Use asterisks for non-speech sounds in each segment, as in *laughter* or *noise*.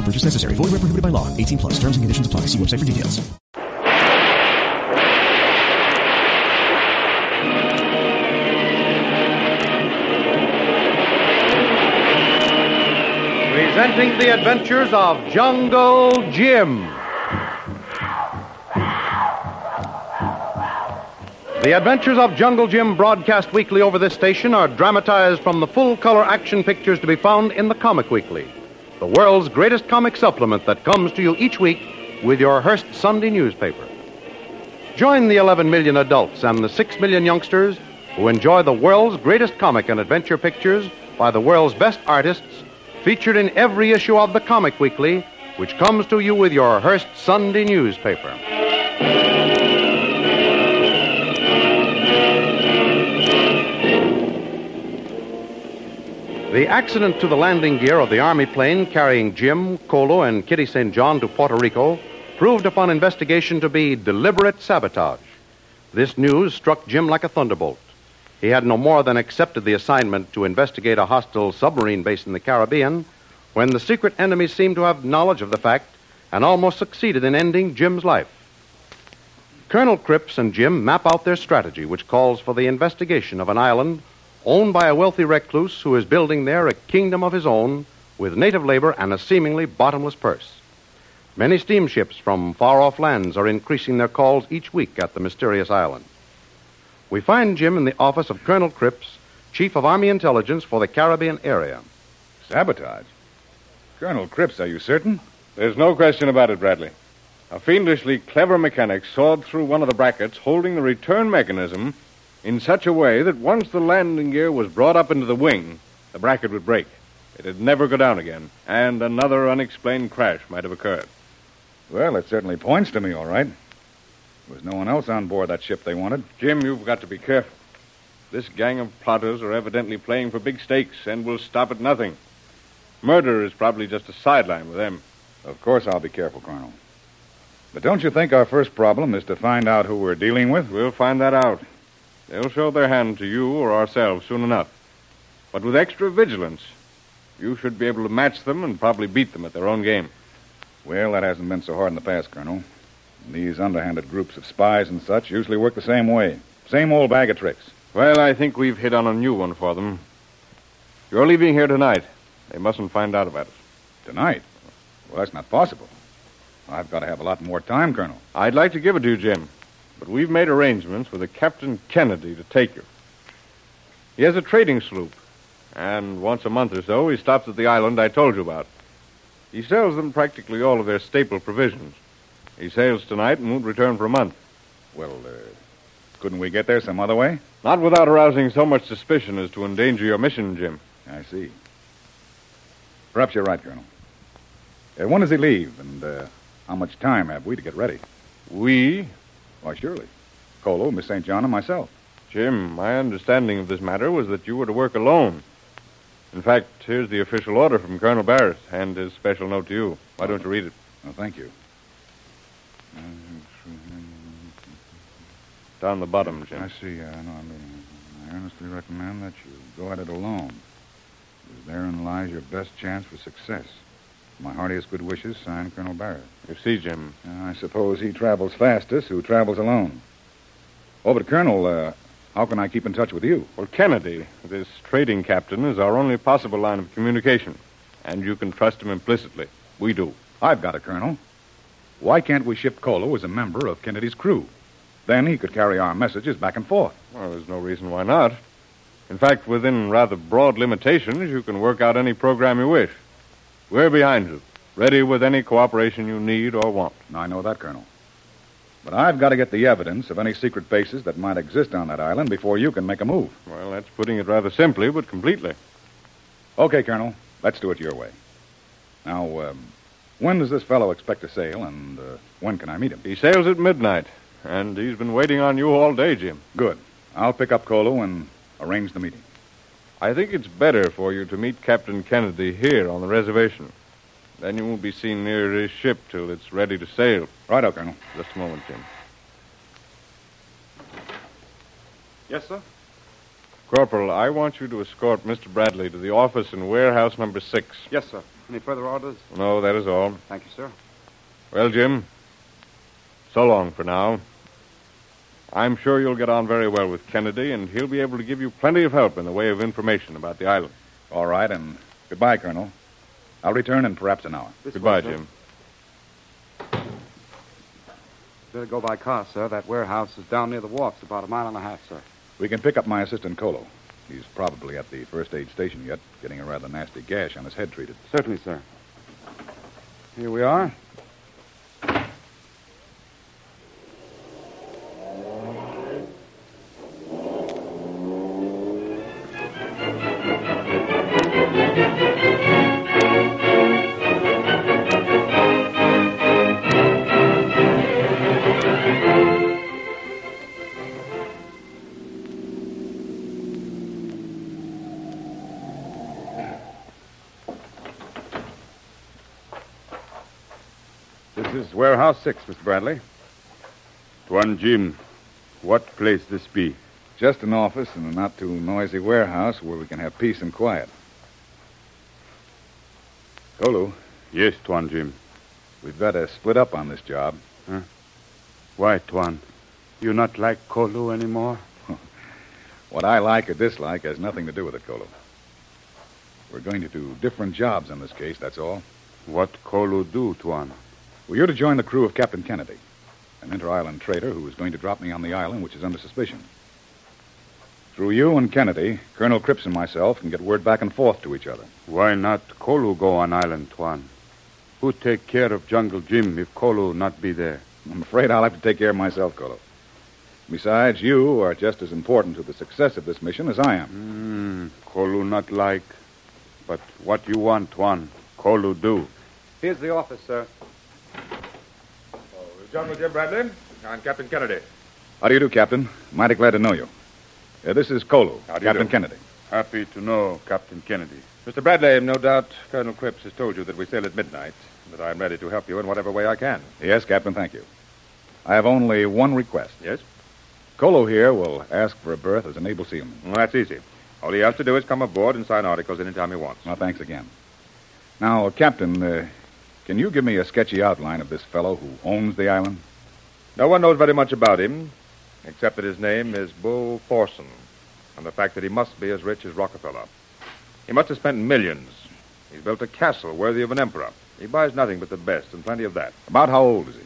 No purchase necessary. Void where prohibited by law. 18 plus. Terms and conditions apply. See website for details. Presenting the adventures of Jungle Jim. The Adventures of Jungle Jim, broadcast weekly over this station, are dramatized from the full color action pictures to be found in the Comic Weekly, the world's greatest comic supplement that comes to you each week with your Hearst Sunday newspaper. Join the 11 million adults and the 6 million youngsters who enjoy the world's greatest comic and adventure pictures by the world's best artists, featured in every issue of the Comic Weekly, which comes to you with your Hearst Sunday newspaper. The accident to the landing gear of the Army plane carrying Jim, Colo, and Kitty St. John to Puerto Rico proved upon investigation to be deliberate sabotage. This news struck Jim like a thunderbolt. He had no more than accepted the assignment to investigate a hostile submarine base in the Caribbean when the secret enemy seemed to have knowledge of the fact and almost succeeded in ending Jim's life. Colonel Cripps and Jim map out their strategy, which calls for the investigation of an island owned by a wealthy recluse who is building there a kingdom of his own with native labor and a seemingly bottomless purse. Many steamships from far off lands are increasing their calls each week at the mysterious island. We find Jim in the office of Colonel Cripps, Chief of Army Intelligence for the Caribbean area. Sabotage? Colonel Cripps, are you certain? There's no question about it, Bradley. A fiendishly clever mechanic sawed through one of the brackets holding the return mechanism in such a way that once the landing gear was brought up into the wing, the bracket would break. It'd never go down again, and another unexplained crash might have occurred. Well, it certainly points to me, all right. There was no one else on board that ship they wanted. Jim, you've got to be careful. This gang of plotters are evidently playing for big stakes and will stop at nothing. Murder is probably just a sideline with them. Of course, I'll be careful, Colonel. But don't you think our first problem is to find out who we're dealing with? We'll find that out. They'll show their hand to you or ourselves soon enough. But with extra vigilance, you should be able to match them and probably beat them at their own game. Well, that hasn't been so hard in the past, Colonel. These underhanded groups of spies and such usually work the same way. Same old bag of tricks. Well, I think we've hit on a new one for them. You're leaving here tonight. They mustn't find out about it. Tonight? Well, that's not possible. I've got to have a lot more time, Colonel. I'd like to give it to you, Jim, but we've made arrangements with a Captain Kennedy to take you. He has a trading sloop, and once a month or so he stops at the island I told you about. He sells them practically all of their staple provisions. He sails tonight and won't return for a month. Well, uh, couldn't we get there some other way? Not without arousing so much suspicion as to endanger your mission, Jim. I see. Perhaps you're right, Colonel. Uh, when does he leave, and uh, how much time have we to get ready? We? Why, surely. Colo, Miss St. John, and myself. Jim, my understanding of this matter was that you were to work alone. In fact, here's the official order from Colonel Barris and his special note to you. Why don't you read it? Oh, thank you. Down the bottom, Jim. I see. Uh, no, I, mean, I earnestly recommend that you go at it alone. Because therein lies your best chance for success. My heartiest good wishes, signed Colonel Barrett. You see, Jim. Uh, I suppose he travels fastest who travels alone. Oh, but Colonel, uh, how can I keep in touch with you? Well, Kennedy, this trading captain, is our only possible line of communication. And you can trust him implicitly. We do. I've got it, Colonel. Why can't we ship Colo as a member of Kennedy's crew? Then he could carry our messages back and forth. Well, there's no reason why not. In fact, within rather broad limitations, you can work out any program you wish. We're behind you, ready with any cooperation you need or want. I know that, Colonel. But I've got to get the evidence of any secret bases that might exist on that island before you can make a move. Well, that's putting it rather simply, but completely. Okay, Colonel. Let's do it your way. Now, um, when does this fellow expect to sail, and uh, when can I meet him? He sails at midnight, and he's been waiting on you all day, Jim. Good. I'll pick up Colo and arrange the meeting. I think it's better for you to meet Captain Kennedy here on the reservation. Then you won't be seen near his ship till it's ready to sail. Righto, Colonel. Just a moment, Jim. Yes, sir? Corporal, I want you to escort Mr. Bradley to the office in warehouse number six. Yes, sir. Any further orders? No, that is all. Thank you, sir. Well, Jim, so long for now. I'm sure you'll get on very well with Kennedy, and he'll be able to give you plenty of help in the way of information about the island. All right, and goodbye, Colonel. I'll return in perhaps an hour. This Goodbye, way. Jim. Better go by car, sir. That warehouse is down near the wharfs, about a mile and a half, sir. We can pick up my assistant, Colo. He's probably at the first aid station yet, getting a rather nasty gash on his head treated. Certainly, sir. Here we are. Is warehouse six, Mr. Bradley. Tuan Jim, what place this be? Just an office in a not too noisy warehouse where we can have peace and quiet. Colo, Yes, Tuan Jim. we've got to split up on this job. Huh? Why, Tuan? You not like Kolo anymore? *laughs* What I like or dislike has nothing to do with it, Colo. We're going to do different jobs in this case, that's all. What Kolo do, Tuan? Well, you're to join the crew of Captain Kennedy, an inter-island trader who is going to drop me on the island, which is under suspicion. Through you and Kennedy, Colonel Cripps and myself can get word back and forth to each other. Why not Kolo go on island, Tuan? Who take care of Jungle Jim if Kolo not be there? I'm afraid I'll have to take care of myself, Colo. Besides, you are just as important to the success of this mission as I am. Hmm, Kolo not like. But what you want, Tuan, Kolo do. Here's the office, sir. Jungle Jim Bradley. I'm Captain Kennedy. How do you do, Captain? Mighty glad to know you. Uh, this is Colo, How do you Captain do? Kennedy. Happy to know, Captain Kennedy. Mr. Bradley, no doubt Colonel Cripps has told you that we sail at midnight, and that I'm ready to help you in whatever way I can. Yes, Captain, thank you. I have only one request. Yes? Colo here will ask for a berth as a naval seaman. Well, that's easy. All he has to do is come aboard and sign articles anytime he wants. Well, thanks again. Now, Captain, uh, can you give me a sketchy outline of this fellow who owns the island? No one knows very much about him, except that his name is Bull Thorson, and the fact that he must be as rich as Rockefeller. He must have spent millions. He's built a castle worthy of an emperor. He buys nothing but the best, and plenty of that. About how old is he?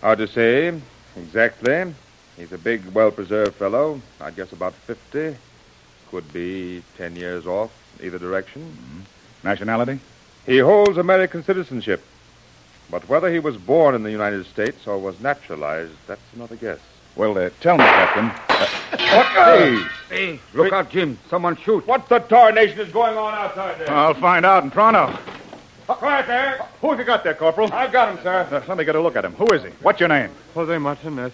Hard to say exactly. He's a big, well-preserved fellow. I'd guess about 50. Could be 10 years off, either direction. Mm-hmm. Nationality? He holds American citizenship. But whether he was born in the United States or was naturalized, that's another guess. Well, uh, tell me, Captain. Uh, What? Hey! Hey, look out, Jim. Someone shoot. What the tarnation is going on outside there? I'll find out in pronto. Quiet there! Who have you got there, Corporal? I've got him, sir. Uh, let me get a look at him. Who is he? What's your name? Jose Martinez.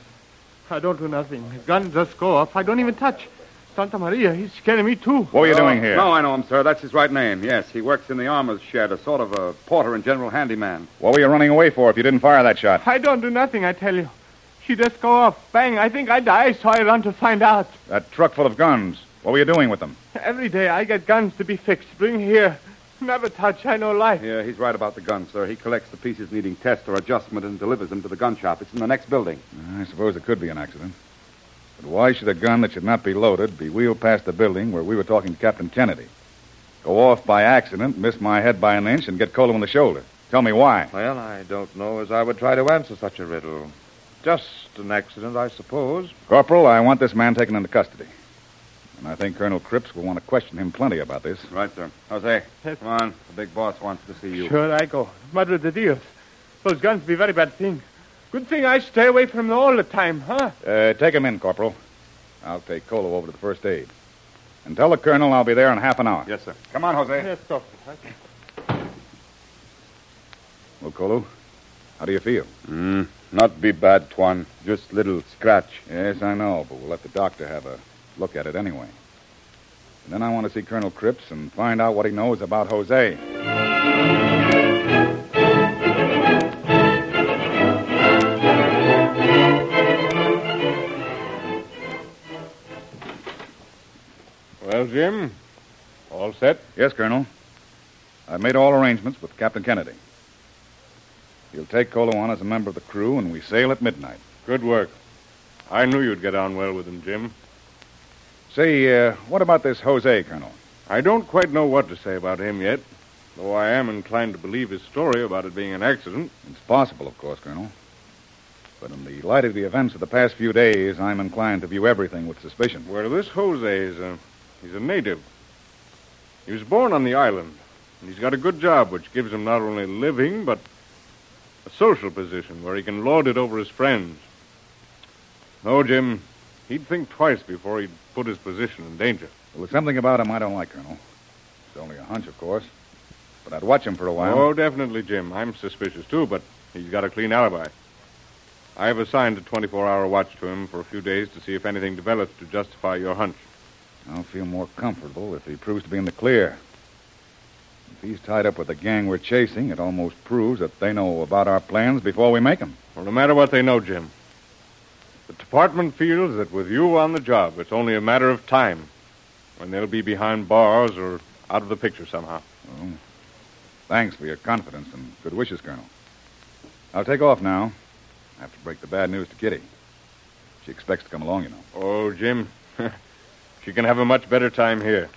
I don't do nothing. His gun just go off. I don't even touch. Santa Maria, he's scaring me too. What were you oh, doing here? No, I know him, sir. That's his right name. Yes, he works in the armor's shed, a sort of a porter and general handyman. What were you running away for if you didn't fire that shot? I don't do nothing, I tell you. She just go off. Bang. I think I die, so I run to find out. That truck full of guns. What were you doing with them? Every day I get guns to be fixed. Bring here. Never touch. I know life. Yeah, he's right about the guns, sir. He collects the pieces needing test or adjustment and delivers them to the gun shop. It's in the next building. I suppose it could be an accident. But why should a gun that should not be loaded be wheeled past the building where we were talking to Captain Kennedy? Go off by accident, miss my head by an inch, and get Colo in the shoulder. Tell me why. Well, I don't know as I would try to answer such a riddle. Just an accident, I suppose. Corporal, I want this man taken into custody. And I think Colonel Cripps will want to question him plenty about this. Right, sir. Jose, come on. The big boss wants to see you. Sure, I go. Madre de Dios. Those guns be very bad thing. Good thing I stay away from them all the time, huh? Uh, take him in, Corporal. I'll take Colo over to the first aid. And tell the Colonel I'll be there in half an hour. Yes, sir. Come on, Jose. Yes, doctor. Well, Colo, how do you feel? Mm, not be bad, Tuan. Just little scratch. Yes, I know, but we'll let the doctor have a look at it anyway. And then I want to see Colonel Cripps and find out what he knows about Jose. Jim, all set? Yes, Colonel. I've made all arrangements with Captain Kennedy. He'll take Colo on as a member of the crew, and we sail at midnight. Good work. I knew you'd get on well with him, Jim. Say, uh, what about this Jose, Colonel? I don't quite know what to say about him yet, though I am inclined to believe his story about it being an accident. It's possible, of course, Colonel. But in the light of the events of the past few days, I'm inclined to view everything with suspicion. Well, this Jose is a, he's a native. He was born on the island, and he's got a good job which gives him not only a living, but a social position where he can lord it over his friends. No, Jim, he'd think twice before he'd put his position in danger. Well, there's something about him I don't like, Colonel. It's only a hunch, of course. But I'd watch him for a while. Oh, definitely, Jim. I'm suspicious, too, but he's got a clean alibi. I have assigned a 24 hour watch to him for a few days to see if anything develops to justify your hunch. I'll feel more comfortable if he proves to be in the clear. If he's tied up with the gang we're chasing, it almost proves that they know about our plans before we make them. Well, no matter what they know, Jim, the department feels that with you on the job, it's only a matter of time when they'll be behind bars or out of the picture somehow. Well, thanks for your confidence and good wishes, Colonel. I'll take off now. I have to break the bad news to Kitty. She expects to come along, you know. Oh, Jim, *laughs* she can have a much better time here.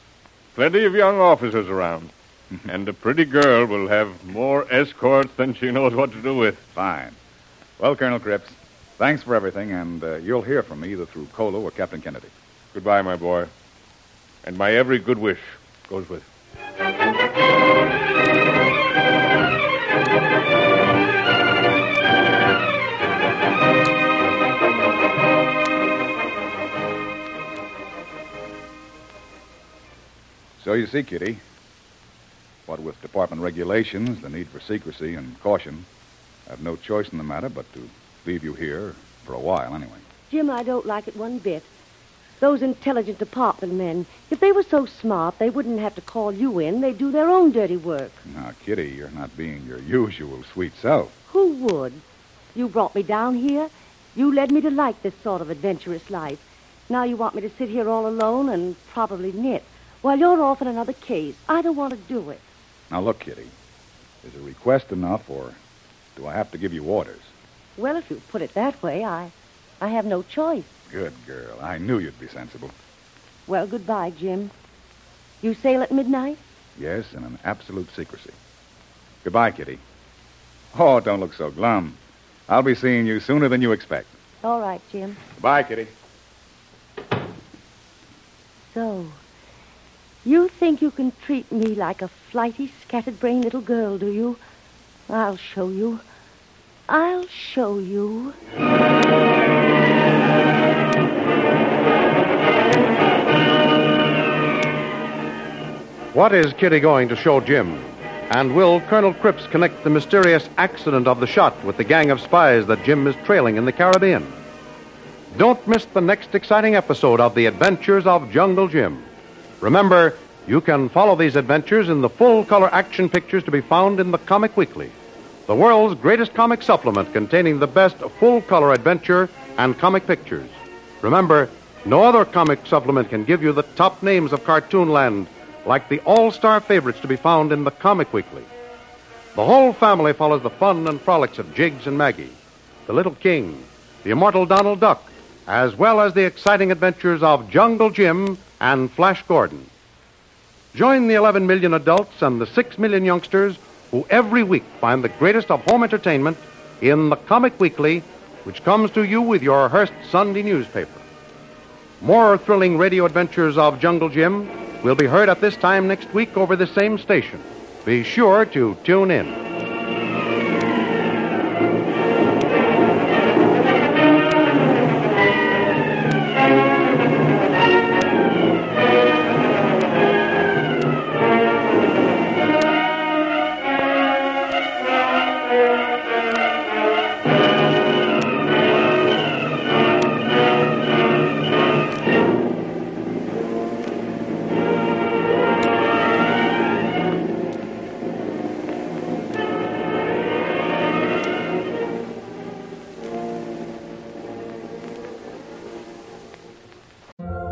Plenty of young officers around. *laughs* and a pretty girl will have more escorts than she knows what to do with. Fine. Well, Colonel Cripps, thanks for everything, and uh, you'll hear from me either through Colo or Captain Kennedy. Goodbye, my boy. And my every good wish goes with. So you see, Kitty, what with department regulations, the need for secrecy and caution, I have no choice in the matter but to leave you here for a while, anyway. Jim, I don't like it one bit. Those intelligent department men, if they were so smart, they wouldn't have to call you in. They'd do their own dirty work. Now, Kitty, you're not being your usual sweet self. Who would? You brought me down here. You led me to like this sort of adventurous life. Now you want me to sit here all alone and probably knit while you're off in another case. I don't want to do it. Now, look, Kitty. Is a request enough, or do I have to give you orders? Well, if you put it that way, I, I have no choice. Good girl. I knew you'd be sensible. Well, goodbye, Jim. You sail at midnight? Yes, in an absolute secrecy. Goodbye, Kitty. Oh, don't look so glum. I'll be seeing you sooner than you expect. All right, Jim. Goodbye, Kitty. So, you think you can treat me like a flighty, scattered-brained little girl, do you? I'll show you. I'll show you. What is Kitty going to show Jim? And will Colonel Cripps connect the mysterious accident of the shot with the gang of spies that Jim is trailing in the Caribbean? Don't miss the next exciting episode of The Adventures of Jungle Jim. Remember, you can follow these adventures in the full color action pictures to be found in the Comic Weekly, the world's greatest comic supplement containing the best full color adventure and comic pictures. Remember, no other comic supplement can give you the top names of cartoonland like the all star favorites to be found in the Comic Weekly. The whole family follows the fun and frolics of Jiggs and Maggie, the Little King, the immortal Donald Duck, as well as the exciting adventures of Jungle Jim and Flash Gordon. Join the 11 million adults and the 6 million youngsters who every week find the greatest of home entertainment in the Comic Weekly, which comes to you with your Hearst Sunday newspaper. More thrilling radio adventures of Jungle Jim will be heard at this time next week over the same station. Be sure to tune in.